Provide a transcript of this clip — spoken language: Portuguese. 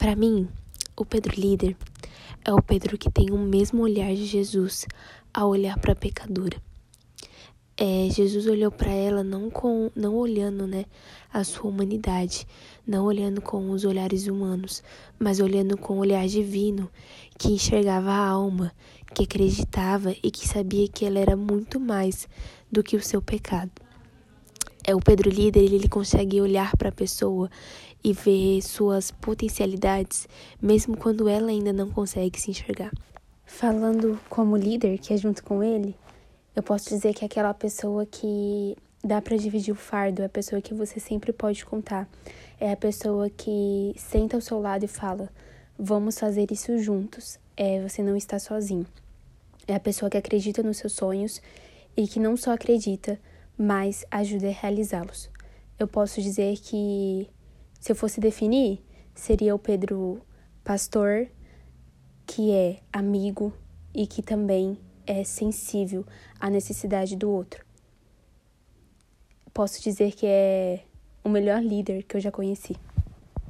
Para mim, o Pedro líder é o Pedro que tem o mesmo olhar de Jesus ao olhar para a pecadora. É, Jesus olhou para ela não com, não olhando, né, a sua humanidade, não olhando com os olhares humanos, mas olhando com o olhar divino, que enxergava a alma, que acreditava e que sabia que ela era muito mais do que o seu pecado. É o Pedro líder, ele consegue olhar para a pessoa e ver suas potencialidades, mesmo quando ela ainda não consegue se enxergar. Falando como líder, que é junto com ele, eu posso dizer que é aquela pessoa que dá para dividir o fardo, é a pessoa que você sempre pode contar. É a pessoa que senta ao seu lado e fala: "Vamos fazer isso juntos". É, você não está sozinho. É a pessoa que acredita nos seus sonhos e que não só acredita, mas ajuda a realizá-los. Eu posso dizer que se eu fosse definir, seria o Pedro pastor, que é amigo e que também é sensível à necessidade do outro. Posso dizer que é o melhor líder que eu já conheci.